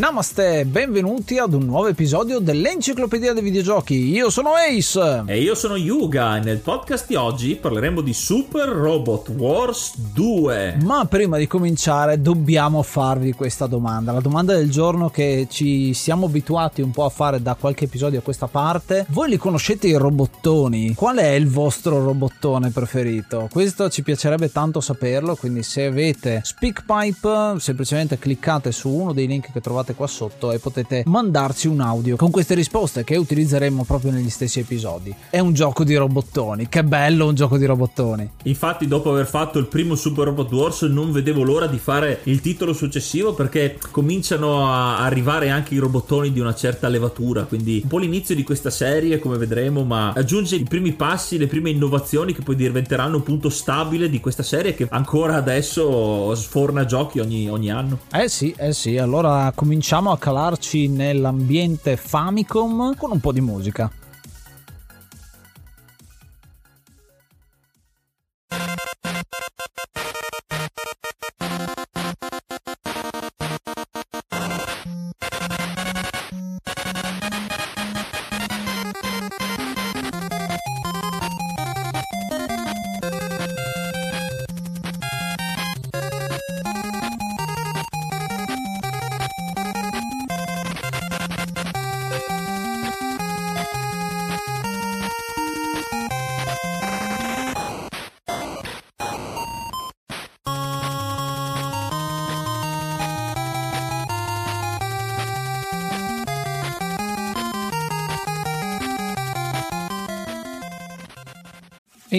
Namaste, benvenuti ad un nuovo episodio dell'Enciclopedia dei Videogiochi. Io sono Ace. E io sono Yuga e nel podcast di oggi parleremo di Super Robot Wars 2. Ma prima di cominciare dobbiamo farvi questa domanda, la domanda del giorno che ci siamo abituati un po' a fare da qualche episodio a questa parte. Voi li conoscete i robottoni? Qual è il vostro robottone preferito? Questo ci piacerebbe tanto saperlo, quindi se avete SpeakPipe semplicemente cliccate su uno dei link che trovate qua sotto e potete mandarci un audio con queste risposte che utilizzeremo proprio negli stessi episodi. È un gioco di robottoni, che bello un gioco di robottoni. Infatti, dopo aver fatto il primo Super Robot Wars, non vedevo l'ora di fare il titolo successivo perché cominciano a arrivare anche i robottoni di una certa levatura. Quindi, un po' l'inizio di questa serie, come vedremo, ma aggiunge i primi passi, le prime innovazioni che poi diventeranno un punto stabile di questa serie che ancora adesso sforna giochi ogni, ogni anno. Eh sì, eh sì, allora cominciamo a calarci nell'ambiente Famicom con un po' di musica.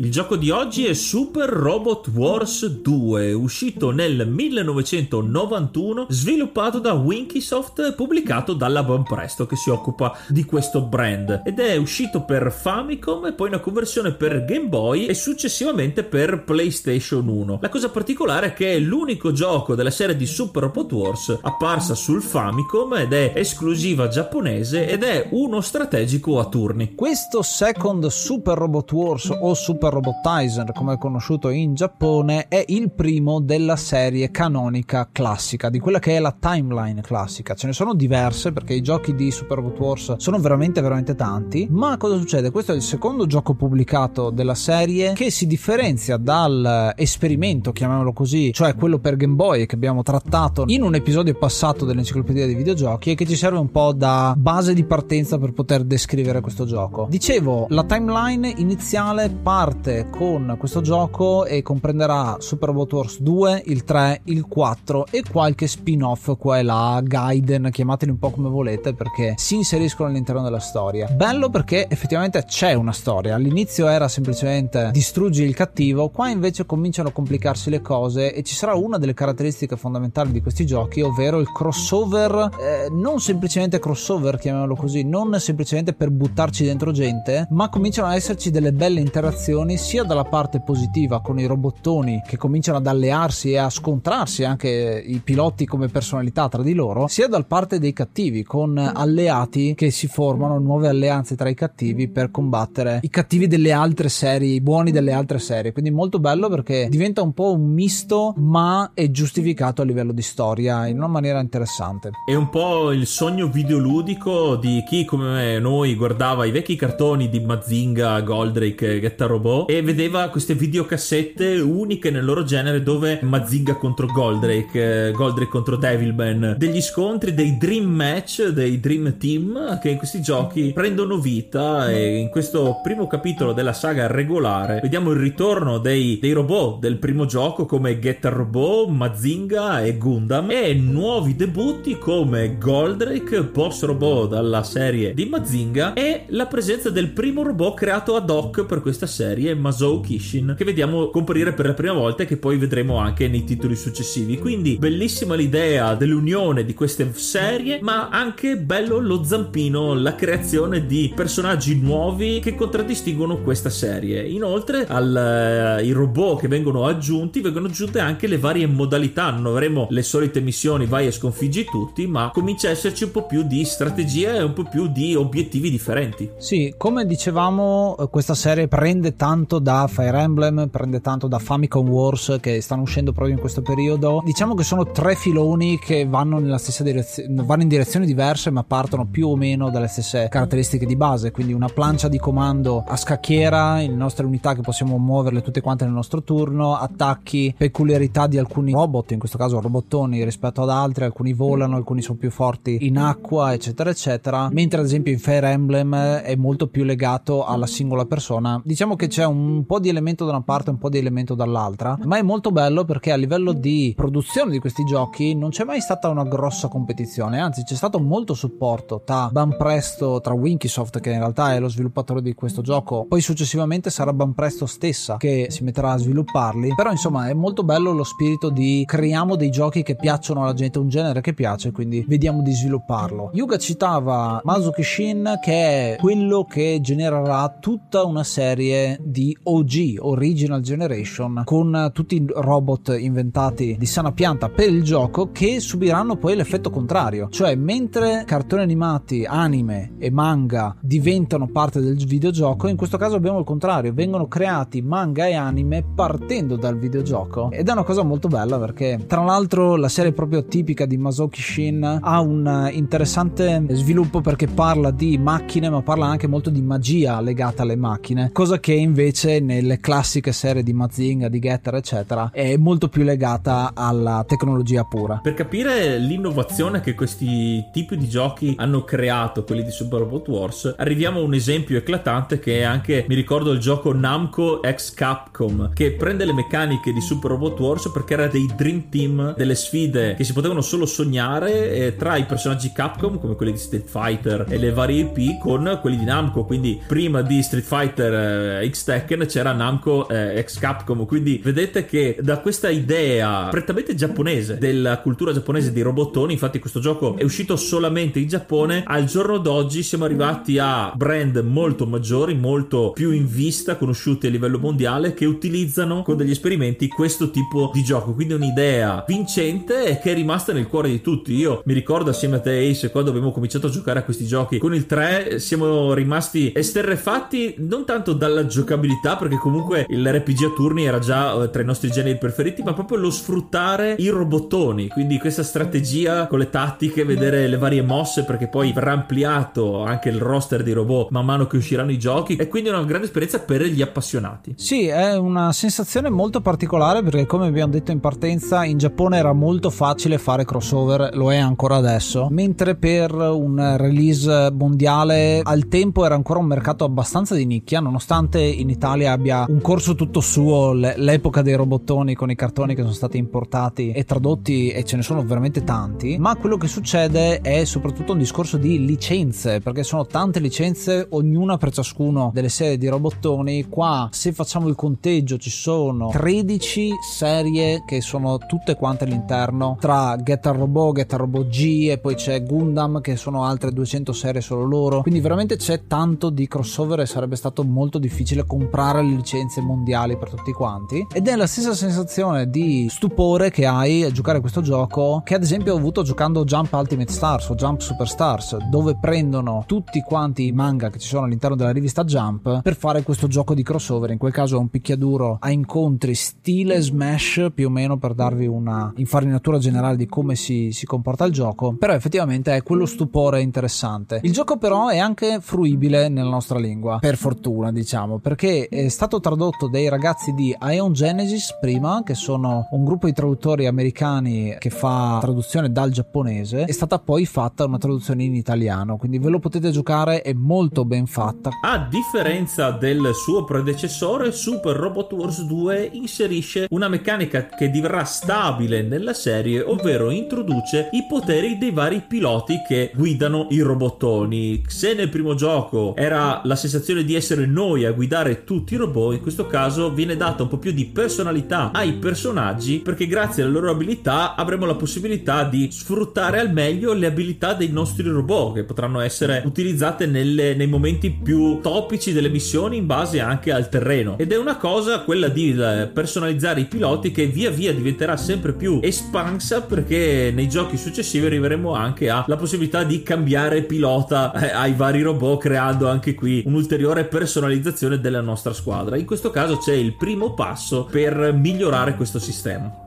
Il gioco di oggi è Super Robot Wars 2, uscito nel 1991, sviluppato da Winkysoft e pubblicato dalla Banpresto che si occupa di questo brand ed è uscito per Famicom e poi una conversione per Game Boy e successivamente per PlayStation 1. La cosa particolare è che è l'unico gioco della serie di Super Robot Wars apparsa sul Famicom ed è esclusiva giapponese ed è uno strategico a turni. Questo Second Super Robot Wars o Super Robotizer, come è conosciuto in Giappone, è il primo della serie canonica classica, di quella che è la timeline classica. Ce ne sono diverse perché i giochi di Super Robot Wars sono veramente veramente tanti, ma cosa succede? Questo è il secondo gioco pubblicato della serie che si differenzia dal esperimento, chiamiamolo così, cioè quello per Game Boy che abbiamo trattato in un episodio passato dell'enciclopedia dei videogiochi e che ci serve un po' da base di partenza per poter descrivere questo gioco. Dicevo, la timeline iniziale parte con questo gioco e comprenderà Super Robot Wars 2, il 3, il 4 e qualche spin-off qua e là, Gaiden, chiamateli un po' come volete perché si inseriscono all'interno della storia. Bello perché effettivamente c'è una storia. All'inizio era semplicemente distruggi il cattivo, qua invece cominciano a complicarsi le cose e ci sarà una delle caratteristiche fondamentali di questi giochi, ovvero il crossover, eh, non semplicemente crossover, chiamiamolo così, non semplicemente per buttarci dentro gente, ma cominciano ad esserci delle belle interazioni sia dalla parte positiva con i robottoni che cominciano ad allearsi e a scontrarsi anche i piloti come personalità tra di loro, sia dal parte dei cattivi con alleati che si formano nuove alleanze tra i cattivi per combattere i cattivi delle altre serie, i buoni delle altre serie. Quindi molto bello perché diventa un po' un misto, ma è giustificato a livello di storia in una maniera interessante. È un po' il sogno videoludico di chi come noi guardava i vecchi cartoni di Mazinga, Goldrake Getta Robot e vedeva queste videocassette uniche nel loro genere dove Mazinga contro Goldrake, eh, Goldrake contro Devilman, degli scontri, dei dream match, dei dream team che in questi giochi prendono vita e in questo primo capitolo della saga regolare vediamo il ritorno dei, dei robot del primo gioco come Getter Robot, Mazinga e Gundam e nuovi debutti come Goldrake, boss robot dalla serie di Mazinga e la presenza del primo robot creato ad hoc per questa serie, Masou Kishin, che vediamo comparire per la prima volta e che poi vedremo anche nei titoli successivi. Quindi bellissima l'idea dell'unione di queste serie, ma anche bello lo zampino, la creazione di personaggi nuovi che contraddistinguono questa serie. Inoltre, ai uh, robot che vengono aggiunti, vengono aggiunte anche le varie modalità. Non avremo le solite missioni vai e sconfiggi tutti, ma comincia a esserci un po' più di strategia e un po' più di obiettivi differenti. Sì, come dicevamo, questa serie prende tanto da Fire Emblem, prende tanto da Famicom Wars che stanno uscendo proprio in questo periodo. Diciamo che sono tre filoni che vanno nella stessa direzione, vanno in direzioni diverse, ma partono più o meno dalle stesse caratteristiche di base. Quindi una plancia di comando a scacchiera, le nostre unità che possiamo muoverle tutte quante nel nostro turno, attacchi, peculiarità di alcuni robot, in questo caso robottoni rispetto ad altri, alcuni volano, alcuni sono più forti in acqua, eccetera, eccetera. Mentre ad esempio in Fire Emblem è molto più legato alla singola persona. Diciamo che c'è un po' di elemento da una parte e un po' di elemento dall'altra, ma è molto bello perché a livello di produzione di questi giochi non c'è mai stata una grossa competizione, anzi c'è stato molto supporto tra Banpresto, tra Winkysoft che in realtà è lo sviluppatore di questo gioco, poi successivamente sarà Banpresto stessa che si metterà a svilupparli, però insomma è molto bello lo spirito di creiamo dei giochi che piacciono alla gente, un genere che piace, quindi vediamo di svilupparlo. Yuga citava Mazuki Shin che è quello che genererà tutta una serie di OG, Original Generation, con tutti i robot inventati di sana pianta per il gioco che subiranno poi l'effetto contrario, cioè mentre cartoni animati, anime e manga diventano parte del videogioco, in questo caso abbiamo il contrario, vengono creati manga e anime partendo dal videogioco. Ed è una cosa molto bella perché tra l'altro la serie proprio tipica di Masoki Shin ha un interessante sviluppo perché parla di macchine ma parla anche molto di magia legata alle macchine, cosa che invece nelle classiche serie di Mazinga, di Getter eccetera è molto più legata alla tecnologia pura. Per capire l'innovazione che questi tipi di giochi hanno creato, quelli di Super Robot Wars, arriviamo a un esempio eclatante che è anche, mi ricordo il gioco Namco X Capcom, che prende le meccaniche di Super Robot Wars perché era dei Dream Team, delle sfide che si potevano solo sognare eh, tra i personaggi Capcom, come quelli di Street Fighter e le varie IP, con quelli di Namco. Quindi prima di Street Fighter eh, X Tekken c'era Namco eh, X Capcom. Quindi vedete che da questa idea prettamente giapponese della cultura giapponese dei robottoni, infatti questo gioco è uscito solamente in Giappone, al giorno d'oggi siamo arrivati a brand molto maggiori, molto più in vista, conosciuti a livello mondiale, che utilizzano con degli esperimenti questo tipo di gioco. Quindi un'idea vincente che è rimasta nel cuore di tutti. Io mi ricordo assieme a te Ace quando abbiamo cominciato a giocare a questi giochi con il 3 siamo rimasti esterrefatti non tanto dalla giocabilità perché comunque il RPG a turni era già eh, tra i nostri generi preferiti ma proprio lo sfruttare i robottoni. Quindi questa strategia con le tattiche vedere le varie mosse perché poi verrà ampliato anche il roster di robot man mano che usciranno i giochi e quindi una grande esperienza per gli appassionati. Sì è una sensazione molto particolare perché come abbiamo detto in partenza in Giappone era molto facile fare crossover lo è ancora adesso. Mentre per un release mondiale al tempo era ancora un mercato abbastanza di nicchia nonostante in Italia abbia un corso tutto suo l'epoca dei robottoni con i cartoni che sono stati importati e tradotti e ce ne sono veramente tanti. Ma quello che succede è soprattutto un discorso di licenze perché sono tante licenze ognuna per ciascuno delle serie di robottoni. Qua se facciamo il conteggio ci sono 13 serie che sono tutte quante all'interno tra Getter Robot, Getter Robot G e poi c'è Gundam che sono altre 200 serie solo loro. Quindi veramente c'è tanto di crossover e sarebbe stato molto difficile con comprare le licenze mondiali per tutti quanti ed è la stessa sensazione di stupore che hai a giocare a questo gioco che ad esempio ho avuto giocando Jump Ultimate Stars o Jump Super Stars dove prendono tutti quanti i manga che ci sono all'interno della rivista Jump per fare questo gioco di crossover in quel caso è un picchiaduro a incontri stile Smash più o meno per darvi una infarinatura generale di come si, si comporta il gioco. Però effettivamente è quello stupore interessante. Il gioco però è anche fruibile nella nostra lingua per fortuna diciamo perché è stato tradotto dai ragazzi di Ion Genesis prima che sono un gruppo di traduttori americani che fa traduzione dal giapponese. È stata poi fatta una traduzione in italiano quindi ve lo potete giocare è molto ben fatta. A differenza del suo predecessore Super Robot Wars 2 inserisce una meccanica che diverrà stabile nella serie ovvero introduce i poteri dei vari piloti che guidano i robottoni. Se nel primo gioco era la sensazione di essere noi a guidare tutti i robot in questo caso viene data un po' più di personalità ai personaggi perché grazie alle loro abilità avremo la possibilità di sfruttare al meglio le abilità dei nostri robot che potranno essere utilizzate nelle, nei momenti più topici delle missioni in base anche al terreno. Ed è una cosa quella di eh, personalizzare i piloti che via via diventerà sempre più espansa perché nei giochi successivi arriveremo anche alla possibilità di cambiare pilota eh, ai vari robot creando anche qui un'ulteriore personalizzazione della nostra squadra. In questo caso c'è il primo passo per migliorare questo sistema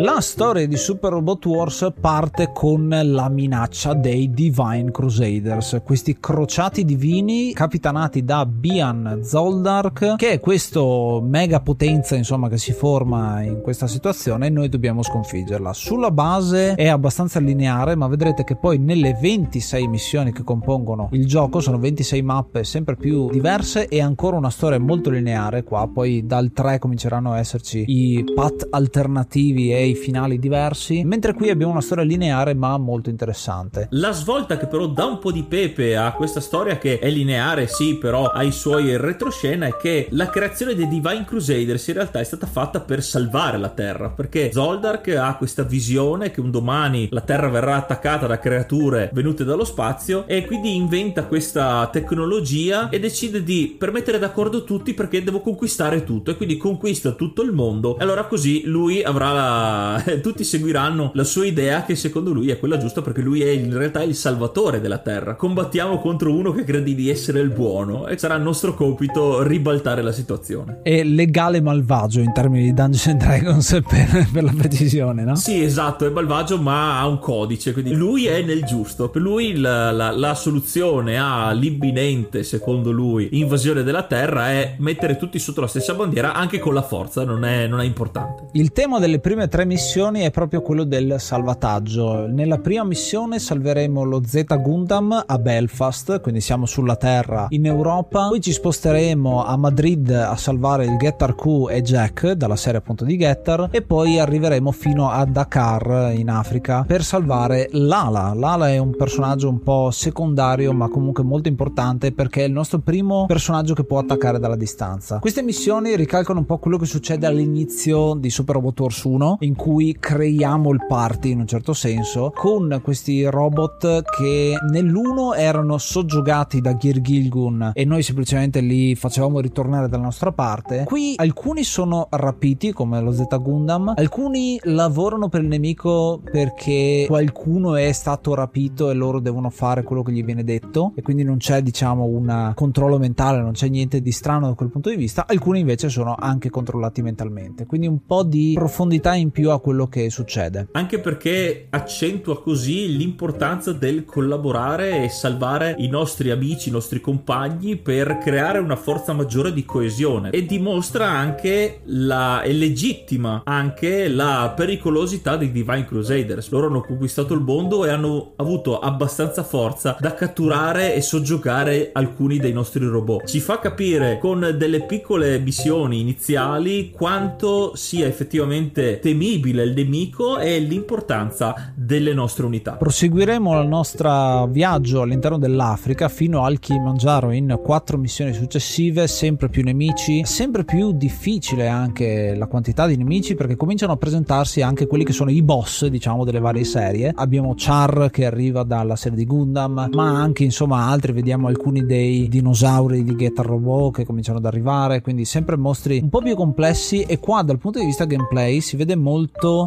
La storia di Super Robot Wars parte con la minaccia dei Divine Crusaders, questi crociati divini capitanati da Bian Zoldark, che è questo mega potenza insomma che si forma in questa situazione e noi dobbiamo sconfiggerla. Sulla base è abbastanza lineare, ma vedrete che poi nelle 26 missioni che compongono il gioco sono 26 mappe sempre più diverse e ancora una storia molto lineare qua, poi dal 3 cominceranno a esserci i path alternativi e i finali diversi, mentre qui abbiamo una storia lineare ma molto interessante. La svolta che però dà un po' di pepe a questa storia che è lineare, sì, però ha i suoi retroscena è che la creazione dei Divine Crusaders in realtà è stata fatta per salvare la Terra, perché Zoldark ha questa visione che un domani la Terra verrà attaccata da creature venute dallo spazio e quindi inventa questa tecnologia e decide di permettere d'accordo tutti perché devo conquistare tutto e quindi conquista tutto il mondo. E allora così lui avrà la tutti seguiranno la sua idea che secondo lui è quella giusta perché lui è in realtà il salvatore della terra. Combattiamo contro uno che crede di essere il buono e sarà il nostro compito ribaltare la situazione. È legale malvagio in termini di Dungeons and Dragons per, per la precisione, no? Sì, esatto, è malvagio ma ha un codice, quindi lui è nel giusto. Per lui la, la, la soluzione all'imminente, secondo lui, invasione della terra è mettere tutti sotto la stessa bandiera anche con la forza, non è, non è importante. Il tema delle prime tre missioni è proprio quello del salvataggio. Nella prima missione salveremo lo Z Gundam a Belfast, quindi siamo sulla Terra in Europa. Poi ci sposteremo a Madrid a salvare il Getter Q e Jack dalla serie appunto di Getter e poi arriveremo fino a Dakar in Africa per salvare Lala. Lala è un personaggio un po' secondario ma comunque molto importante perché è il nostro primo personaggio che può attaccare dalla distanza. Queste missioni ricalcano un po' quello che succede all'inizio di Super Robot Wars 1 in cui creiamo il party in un certo senso con questi robot che nell'1 erano soggiogati da Gear Gilgun e noi semplicemente li facevamo ritornare dalla nostra parte. Qui alcuni sono rapiti come lo Z Gundam, alcuni lavorano per il nemico perché qualcuno è stato rapito e loro devono fare quello che gli viene detto e quindi non c'è diciamo un controllo mentale, non c'è niente di strano da quel punto di vista, alcuni invece sono anche controllati mentalmente, quindi un po' di profondità in più a quello che succede. Anche perché accentua così l'importanza del collaborare e salvare i nostri amici, i nostri compagni per creare una forza maggiore di coesione e dimostra anche la e legittima anche la pericolosità dei Divine Crusaders. Loro hanno conquistato il mondo e hanno avuto abbastanza forza da catturare e soggiogare alcuni dei nostri robot. Ci fa capire con delle piccole missioni iniziali quanto sia effettivamente temibile il nemico e l'importanza delle nostre unità. Proseguiremo il nostro viaggio all'interno dell'Africa fino al Kilimangiaro in quattro missioni successive, sempre più nemici, sempre più difficile anche la quantità di nemici perché cominciano a presentarsi anche quelli che sono i boss, diciamo, delle varie serie. Abbiamo Char che arriva dalla serie di Gundam, ma anche insomma altri, vediamo alcuni dei dinosauri di Getter Robot che cominciano ad arrivare, quindi sempre mostri un po' più complessi e qua dal punto di vista gameplay si vede molto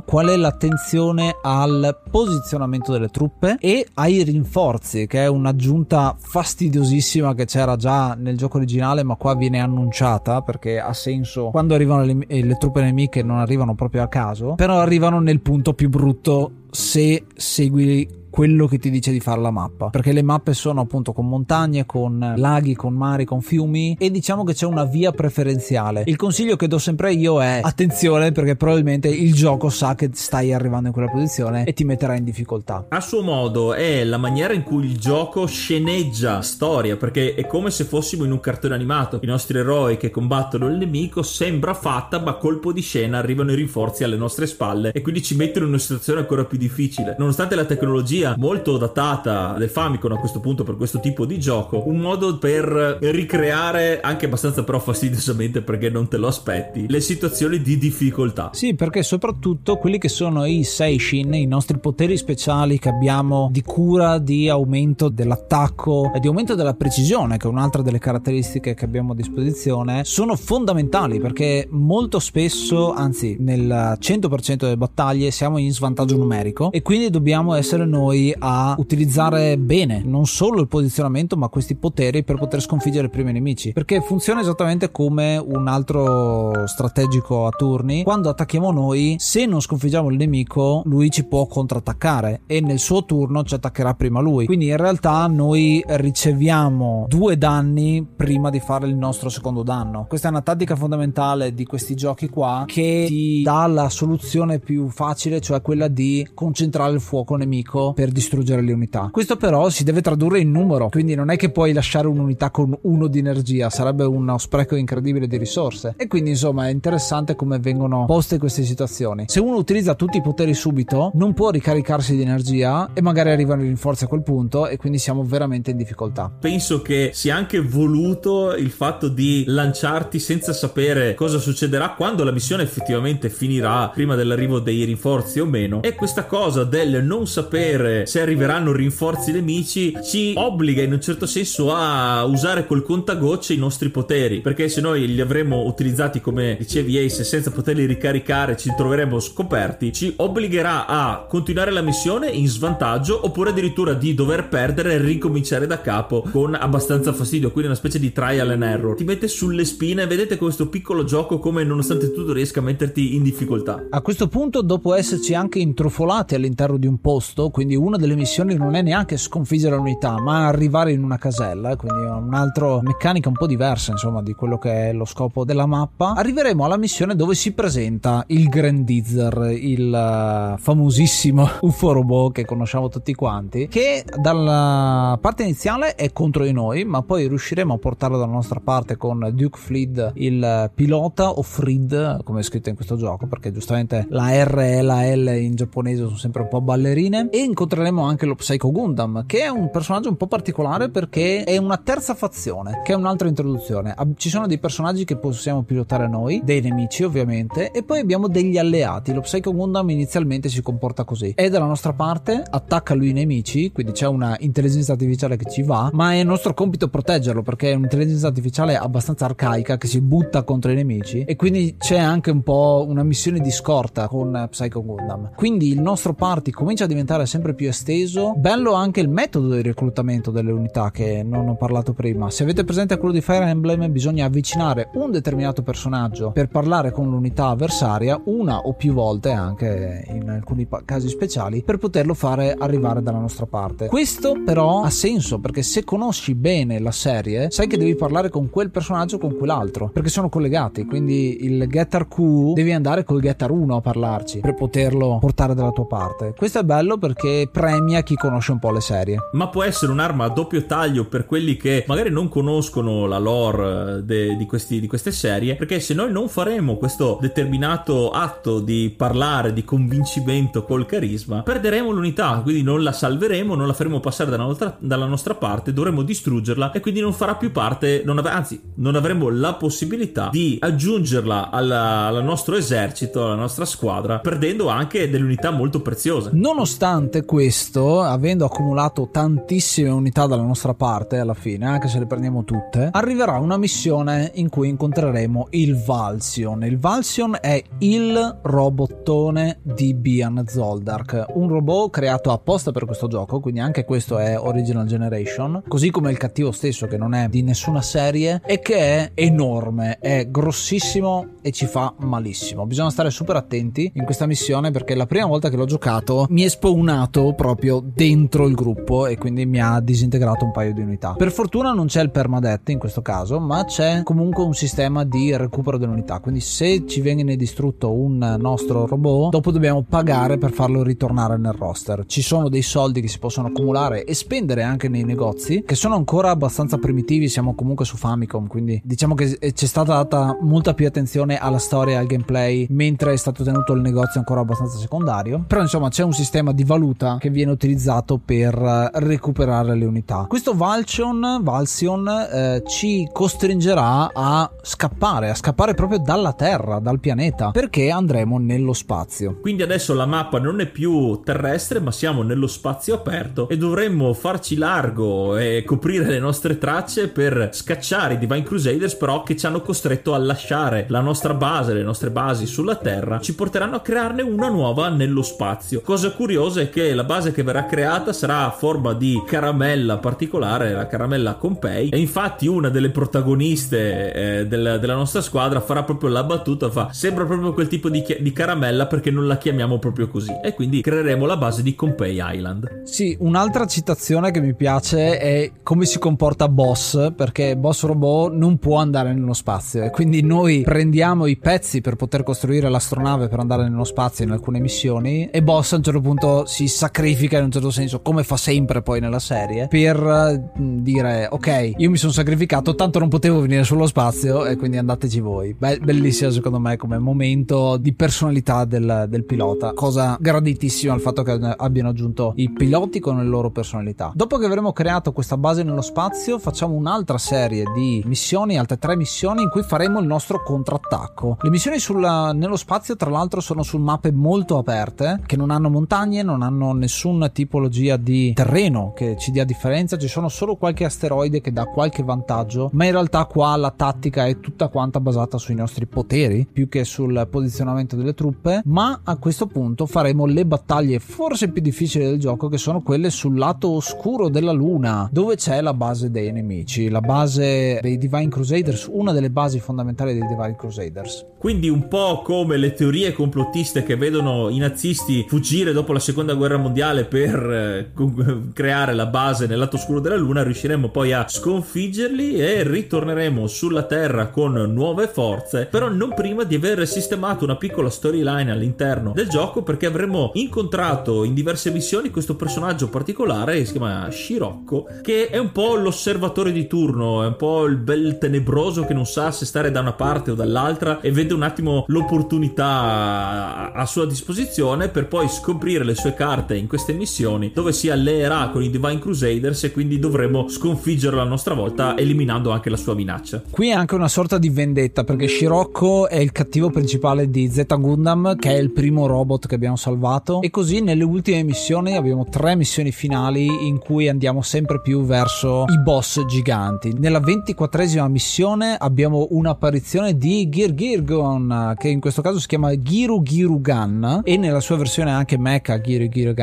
qual è l'attenzione al posizionamento delle truppe e ai rinforzi, che è un'aggiunta fastidiosissima che c'era già nel gioco originale, ma qua viene annunciata perché ha senso quando arrivano le, le truppe nemiche non arrivano proprio a caso, però arrivano nel punto più brutto se segui quello che ti dice di fare la mappa. Perché le mappe sono appunto con montagne con laghi con mari con fiumi e diciamo che c'è una via preferenziale. Il consiglio che do sempre io è attenzione perché probabilmente il gioco sa che stai arrivando in quella posizione e ti metterà in difficoltà. A suo modo è la maniera in cui il gioco sceneggia storia perché è come se fossimo in un cartone animato. I nostri eroi che combattono il nemico sembra fatta ma colpo di scena arrivano i rinforzi alle nostre spalle e quindi ci mettono in una situazione ancora più difficile. Nonostante la tecnologia molto datata del Famicom a questo punto per questo tipo di gioco, un modo per ricreare anche abbastanza però fastidiosamente perché non te lo aspetti, le situazioni di difficoltà. Sì, perché soprattutto quelli che sono i Seishin, i nostri poteri speciali che abbiamo di cura, di aumento dell'attacco e di aumento della precisione, che è un'altra delle caratteristiche che abbiamo a disposizione, sono fondamentali perché molto spesso, anzi nel 100% delle battaglie siamo in svantaggio numerico e quindi dobbiamo essere noi noi a utilizzare bene non solo il posizionamento ma questi poteri per poter sconfiggere i primi nemici. Perché funziona esattamente come un altro strategico a turni. Quando attacchiamo noi se non sconfiggiamo il nemico lui ci può contrattaccare e nel suo turno ci attaccherà prima lui. Quindi in realtà noi riceviamo due danni prima di fare il nostro secondo danno. Questa è una tattica fondamentale di questi giochi qua che ti dà la soluzione più facile cioè quella di concentrare il fuoco nemico per distruggere le unità. Questo però si deve tradurre in numero, quindi non è che puoi lasciare un'unità con uno di energia, sarebbe uno spreco incredibile di risorse. E quindi insomma è interessante come vengono poste queste situazioni. Se uno utilizza tutti i poteri subito, non può ricaricarsi di energia e magari arrivano i rinforzi a quel punto e quindi siamo veramente in difficoltà. Penso che sia anche voluto il fatto di lanciarti senza sapere cosa succederà quando la missione effettivamente finirà prima dell'arrivo dei rinforzi o meno. E questa cosa del non sapere sapere se arriveranno rinforzi nemici ci obbliga in un certo senso a usare col contagocce i nostri poteri. Perché se noi li avremmo utilizzati come dicevi Ace senza poterli ricaricare ci troveremmo scoperti ci obbligherà a continuare la missione in svantaggio oppure addirittura di dover perdere e ricominciare da capo con abbastanza fastidio quindi una specie di trial and error. Ti mette sulle spine vedete questo piccolo gioco come nonostante tutto riesca a metterti in difficoltà. A questo punto dopo esserci anche intrufolato isolati all'interno di un posto, quindi una delle missioni non è neanche sconfiggere l'unità, ma arrivare in una casella, quindi è un'altra meccanica un po' diversa, insomma, di quello che è lo scopo della mappa. Arriveremo alla missione dove si presenta il Grandizer, il uh, famosissimo UFO robot che conosciamo tutti quanti, che dalla parte iniziale è contro di noi, ma poi riusciremo a portarlo dalla nostra parte con Duke Fleed, il pilota, o Fried, come è scritto in questo gioco, perché giustamente la R e la L in giapponese sono sempre un po' ballerine. E incontreremo anche lo Psycho Gundam, che è un personaggio un po' particolare perché è una terza fazione, che è un'altra introduzione. Ci sono dei personaggi che possiamo pilotare noi, dei nemici ovviamente, e poi abbiamo degli alleati. Lo Psycho Gundam inizialmente si comporta così. È dalla nostra parte, attacca lui i nemici, quindi c'è una intelligenza artificiale che ci va, ma è nostro compito proteggerlo perché è un'intelligenza artificiale abbastanza arcaica che si butta contro i nemici e quindi c'è anche un po' una missione di scorta con Psycho Gundam. Quindi il nostro party comincia a diventare sempre più esteso. Bello anche il metodo di reclutamento delle unità che non ho parlato prima. Se avete presente quello di Fire Emblem, bisogna avvicinare un determinato personaggio per parlare con l'unità avversaria una o più volte anche in alcuni casi speciali per poterlo fare arrivare dalla nostra parte. Questo però ha senso perché se conosci bene la serie, sai che devi parlare con quel personaggio o con quell'altro perché sono collegati. Quindi il Getter Q devi andare col Getter 1 a parlarci per poterlo portare dalla tua parte. Questo è bello perché premia chi conosce un po' le serie. Ma può essere un'arma a doppio taglio per quelli che magari non conoscono la lore eh, de, di, questi, di queste serie, perché se noi non faremo questo determinato atto di parlare, di convincimento col carisma, perderemo l'unità, quindi non la salveremo, non la faremo passare dalla nostra, dalla nostra parte, dovremo distruggerla e quindi non farà più parte, non av- anzi non avremo la possibilità di aggiungerla al nostro esercito, alla nostra squadra, perdendo anche delle unità molto preziose. Nonostante questo, avendo accumulato tantissime unità dalla nostra parte alla fine, anche se le prendiamo tutte, arriverà una missione in cui incontreremo il Valsion. Il Valsion è il robottone di Bian Zoldark, un robot creato apposta per questo gioco, quindi anche questo è Original Generation, così come il cattivo stesso che non è di nessuna serie e che è enorme, è grossissimo e ci fa malissimo. Bisogna stare super attenti in questa missione perché la prima volta che l'ho giocato mi è spawnato proprio dentro il gruppo e quindi mi ha disintegrato un paio di unità. Per fortuna non c'è il permadeath in questo caso, ma c'è comunque un sistema di recupero dell'unità. Quindi se ci viene distrutto un nostro robot, dopo dobbiamo pagare per farlo ritornare nel roster. Ci sono dei soldi che si possono accumulare e spendere anche nei negozi, che sono ancora abbastanza primitivi. Siamo comunque su Famicom, quindi diciamo che c'è stata data molta più attenzione alla storia e al gameplay, mentre è stato tenuto il negozio ancora abbastanza secondario. Però insomma c'è un sistema di valuta che viene utilizzato per recuperare le unità. Questo Valsion, Valsion eh, ci costringerà a scappare, a scappare proprio dalla Terra, dal pianeta, perché andremo nello spazio. Quindi adesso la mappa non è più terrestre, ma siamo nello spazio aperto e dovremmo farci largo e coprire le nostre tracce per scacciare i Divine Crusaders, però che ci hanno costretto a lasciare la nostra base, le nostre basi sulla Terra, ci porteranno a crearne una nuova nello spazio. Cosa curiosa è che la base che verrà creata sarà a forma di caramella particolare, la caramella Compei, e infatti una delle protagoniste eh, del, della nostra squadra farà proprio la battuta, fa sembra proprio quel tipo di, di caramella perché non la chiamiamo proprio così e quindi creeremo la base di Compei Island. Sì, un'altra citazione che mi piace è come si comporta Boss, perché Boss Robot non può andare nello spazio e quindi noi prendiamo i pezzi per poter costruire l'astronave per andare nello spazio in alcune missioni e Boss a un certo punto si sacrifica in un certo senso, come fa sempre poi nella serie, per dire ok, io mi sono sacrificato, tanto non potevo venire sullo spazio e quindi andateci voi. Be- bellissima secondo me come momento di personalità del, del pilota, cosa graditissima il fatto che abbiano aggiunto i piloti con le loro personalità. Dopo che avremo creato questa base nello spazio, facciamo un'altra serie di missioni, altre tre missioni in cui faremo il nostro contrattacco. Le missioni sulla, nello spazio, tra l'altro, sono su mappe molto aperte che non hanno montagne, non hanno nessuna tipologia di terreno che ci dia differenza. Ci sono solo qualche asteroide che dà qualche vantaggio, ma in realtà qua la tattica è tutta quanta basata sui nostri poteri più che sul posizionamento delle truppe. Ma a questo punto faremo le battaglie forse più difficili del gioco, che sono quelle sul lato oscuro della luna, dove c'è la base dei nemici, la base dei Divine Crusaders, una delle basi fondamentali dei Divine Crusaders. Quindi un po' come le teorie complottiste che vedono i nazisti fuggire dopo la seconda guerra mondiale per eh, creare la base nel lato oscuro della luna riusciremo poi a sconfiggerli e ritorneremo sulla terra con nuove forze. Però non prima di aver sistemato una piccola storyline all'interno del gioco perché avremo incontrato in diverse missioni questo personaggio particolare che si chiama Shiroko che è un po' l'osservatore di turno è un po' il bel tenebroso che non sa se stare da una parte o dall'altra e vede un attimo l'opportunità a sua disposizione per poi scoprire le sue carte in queste missioni dove si alleerà con i Divine Crusaders e quindi dovremo sconfiggerlo a nostra volta eliminando anche la sua minaccia. Qui è anche una sorta di vendetta perché Shiroko è il cattivo principale di Z Gundam che è il primo robot che abbiamo salvato e così nelle ultime missioni abbiamo tre missioni finali in cui andiamo sempre più verso i boss giganti. Nella ventiquattresima missione abbiamo un'apparizione di Gir Girgon che in questo caso si chiama Giru Girugan e nella sua versione anche Mecha Giru Girugan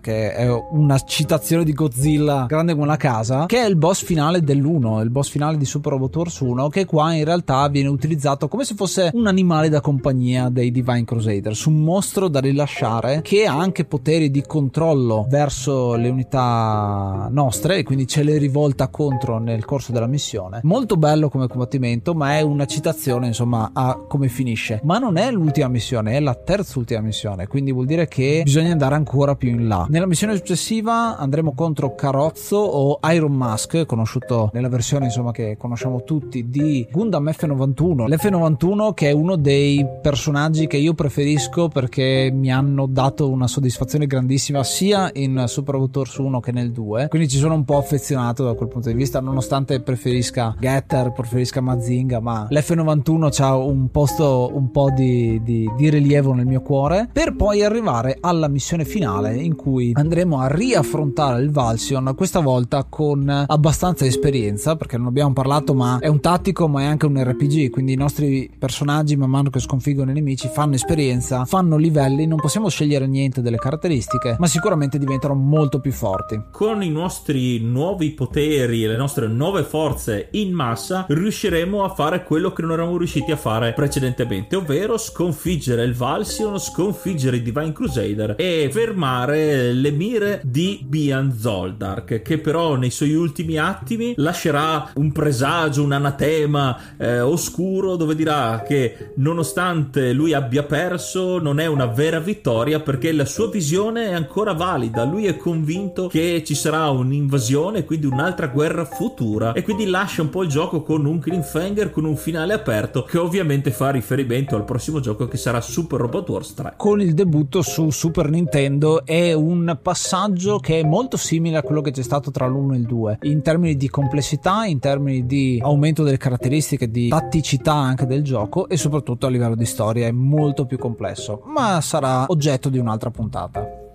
che è una citazione di Godzilla grande come una casa che è il boss finale dell'1 il boss finale di Super Robot Wars 1 che qua in realtà viene utilizzato come se fosse un animale da compagnia dei Divine Crusaders un mostro da rilasciare che ha anche poteri di controllo verso le unità nostre e quindi ce le rivolta contro nel corso della missione. Molto bello come combattimento ma è una citazione insomma a come finisce. Ma non è l'ultima missione è la terza ultima missione quindi vuol dire che bisogna andare ancora più in là. Nella missione successiva andremo contro Carozzo o Iron Mask conosciuto nella versione insomma che conosciamo tutti di Gundam F91 l'F91 che è uno dei personaggi che io preferisco perché mi hanno dato una soddisfazione grandissima sia in Super Robot Wars 1 che nel 2 quindi ci sono un po' affezionato da quel punto di vista nonostante preferisca Getter preferisca Mazinga ma l'F91 ha un posto un po' di, di, di rilievo nel mio cuore. Per poi arrivare alla missione finale in cui andremo a riaffrontare il Valsion questa volta con abbastanza esperienza perché non abbiamo parlato ma è un tattico ma è anche un RPG quindi i nostri personaggi man mano che sconfiggono i nemici fanno esperienza fanno livelli non possiamo scegliere niente delle caratteristiche ma sicuramente diventano molto più forti. Con i nostri nuovi poteri e le nostre nuove forze in massa riusciremo a fare quello che non eravamo riusciti a fare precedentemente ovvero sconfiggere il Valsion sconfiggere i Divine Crusader e fermare le mire di Bian Zoldark che però nei suoi ultimi attimi lascerà un presagio un anatema eh, oscuro dove dirà che nonostante lui abbia perso non è una vera vittoria perché la sua visione è ancora valida. Lui è convinto che ci sarà un'invasione quindi un'altra guerra futura e quindi lascia un po' il gioco con un cliffhanger con un finale aperto che ovviamente fa riferimento al prossimo gioco che sarà Super Robot Wars 3 con il debutto su Super Nintendo è un passaggio che è molto simile a quello che c'è stato tra l'1 e il 2 in termini di complessità in termini di aumento delle caratteristiche di tatticità anche del gioco e soprattutto a livello di storia è molto più complesso ma sarà oggetto di un'altra puntata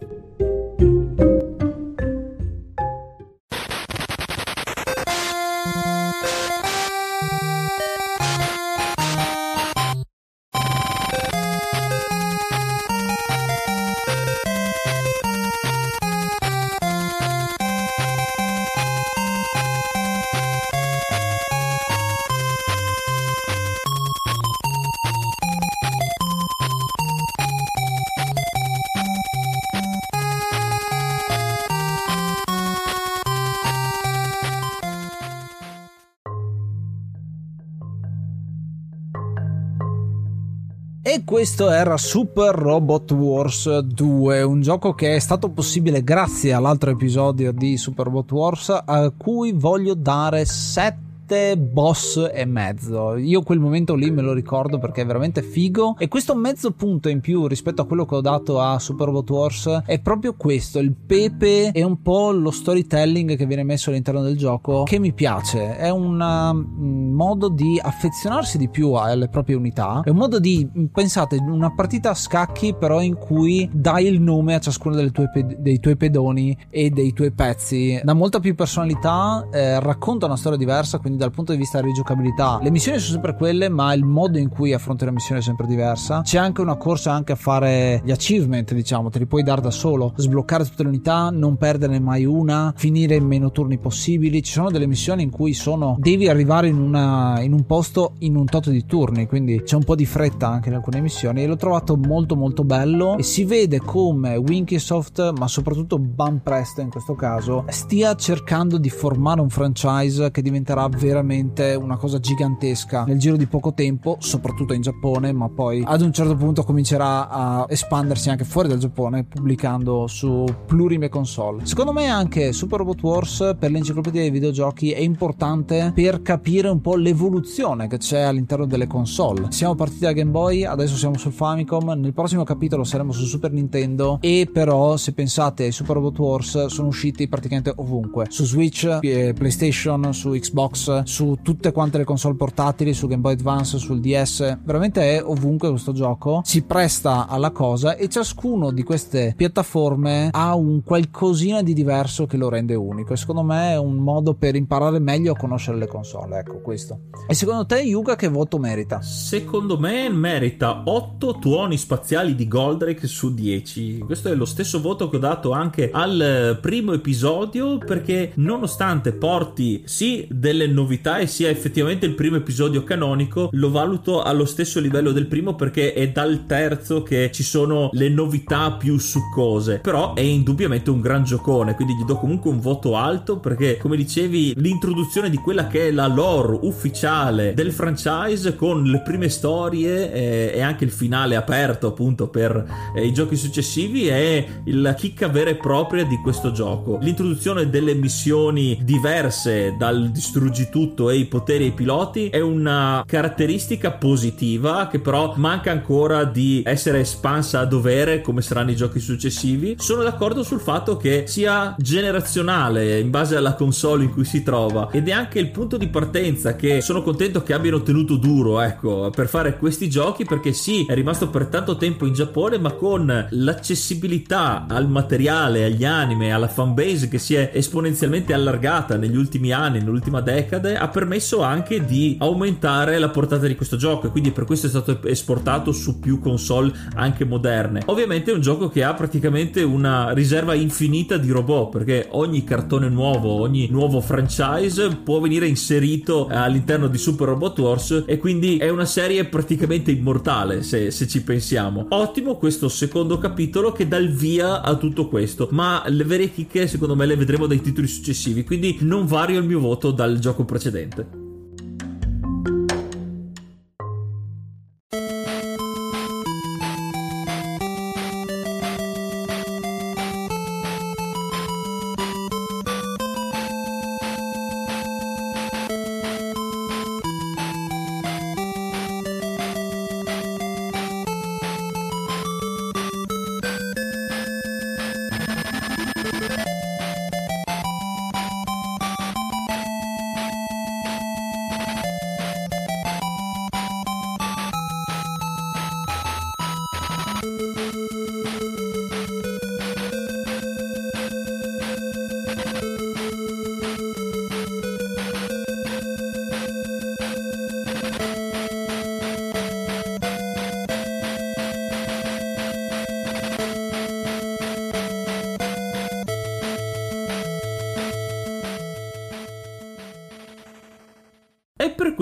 questo era Super Robot Wars 2, un gioco che è stato possibile grazie all'altro episodio di Super Robot Wars a cui voglio dare 7 boss e mezzo. Io quel momento lì me lo ricordo perché è veramente figo. E questo mezzo punto in più rispetto a quello che ho dato a Super Robot Wars è proprio questo: il pepe e un po' lo storytelling che viene messo all'interno del gioco che mi piace. È un um, modo di affezionarsi di più alle proprie unità. È un modo di pensate una partita a scacchi, però in cui dai il nome a ciascuno pe- dei tuoi pedoni e dei tuoi pezzi. Dà molta più personalità, eh, racconta una storia diversa, quindi dal punto di vista rigiocabilità. Le missioni sono sempre quelle ma il modo in cui affronti la missione è sempre diversa. C'è anche una corsa anche a fare gli achievement diciamo te li puoi dare da solo. Sbloccare tutte le unità non perderne mai una finire in meno turni possibili. Ci sono delle missioni in cui sono devi arrivare in, una, in un posto in un tot di turni quindi c'è un po' di fretta anche in alcune missioni. E l'ho trovato molto molto bello. E si vede come Winkysoft ma soprattutto Ban Presto in questo caso stia cercando di formare un franchise che diventerà veramente una cosa gigantesca nel giro di poco tempo, soprattutto in Giappone, ma poi ad un certo punto comincerà a espandersi anche fuori dal Giappone, pubblicando su plurime console. Secondo me anche Super Robot Wars per l'enciclopedia dei videogiochi è importante per capire un po' l'evoluzione che c'è all'interno delle console. Siamo partiti da Game Boy, adesso siamo sul Famicom, nel prossimo capitolo saremo su Super Nintendo e però se pensate ai Super Robot Wars sono usciti praticamente ovunque, su Switch, PlayStation, su Xbox, su tutte quante le console portatili, su Game Boy Advance, sul DS, veramente è ovunque questo gioco, si presta alla cosa e ciascuno di queste piattaforme ha un qualcosina di diverso che lo rende unico e secondo me è un modo per imparare meglio a conoscere le console, ecco questo. E secondo te Yuga che voto merita? Secondo me merita 8 tuoni spaziali di Goldrake su 10. Questo è lo stesso voto che ho dato anche al primo episodio perché nonostante porti sì delle novità e sia effettivamente il primo episodio canonico, lo valuto allo stesso livello del primo perché è dal terzo che ci sono le novità più succose. Però è indubbiamente un gran giocone, quindi gli do comunque un voto alto perché come dicevi l'introduzione di quella che è la lore ufficiale del franchise con le prime storie e anche il finale aperto appunto per eh, i giochi successivi è la chicca vera e propria di questo gioco. L'introduzione delle missioni diverse dal distruggi tutto e i poteri ai piloti è una caratteristica positiva che però manca ancora di essere espansa a dovere come saranno i giochi successivi. Sono d'accordo sul fatto che sia generazionale in base alla console in cui si trova ed è anche il punto di partenza che sono contento che abbiano tenuto duro ecco per fare questi giochi perché sì è rimasto per tanto tempo in Giappone ma con l'accessibilità al materiale agli anime alla fanbase che si è esponenzialmente allargata negli ultimi anni nell'ultima decade ha permesso anche di aumentare la portata di questo gioco e quindi per questo è stato esportato su più console anche moderne. Ovviamente è un gioco che ha praticamente una riserva infinita di robot perché ogni cartone nuovo ogni nuovo franchise può venire inserito all'interno di Super Robot Wars e quindi è una serie praticamente immortale se, se ci pensiamo. Ottimo questo secondo capitolo che dà il via a tutto questo ma le vere chicche secondo me le vedremo dai titoli successivi quindi non vario il mio voto dal gioco precedente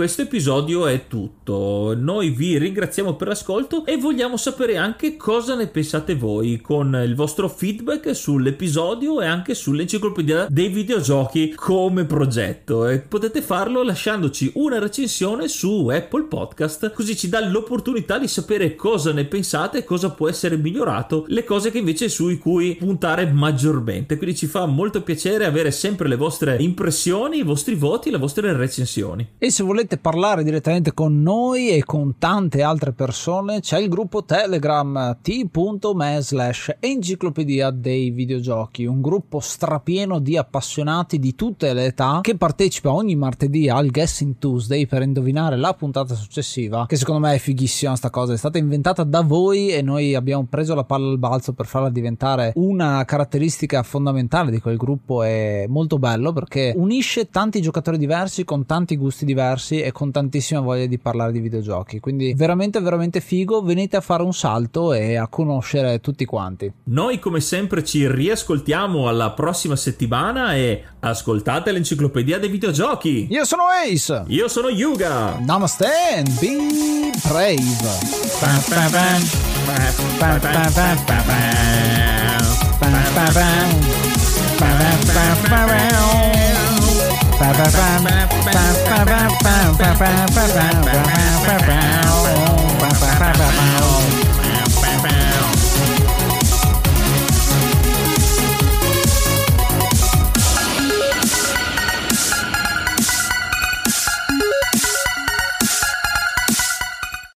questo episodio è tutto. Noi vi ringraziamo per l'ascolto e vogliamo sapere anche cosa ne pensate voi con il vostro feedback sull'episodio e anche sull'enciclopedia dei videogiochi come progetto. E potete farlo lasciandoci una recensione su Apple Podcast, così ci dà l'opportunità di sapere cosa ne pensate, cosa può essere migliorato, le cose che invece sui cui puntare maggiormente. Quindi ci fa molto piacere avere sempre le vostre impressioni, i vostri voti, le vostre recensioni. E se volete volete parlare direttamente con noi e con tante altre persone, c'è il gruppo Telegram t.me slash enciclopedia dei videogiochi, un gruppo strapieno di appassionati di tutte le età che partecipa ogni martedì al Guessing Tuesday per indovinare la puntata successiva, che secondo me è fighissima sta cosa, è stata inventata da voi e noi abbiamo preso la palla al balzo per farla diventare una caratteristica fondamentale di quel gruppo, è molto bello perché unisce tanti giocatori diversi con tanti gusti diversi e con tantissima voglia di parlare di videogiochi, quindi veramente veramente figo, venite a fare un salto e a conoscere tutti quanti. Noi come sempre ci riascoltiamo alla prossima settimana e ascoltate l'enciclopedia dei videogiochi. Io sono Ace. Io sono Yuga. Namaste and be brave. Bye.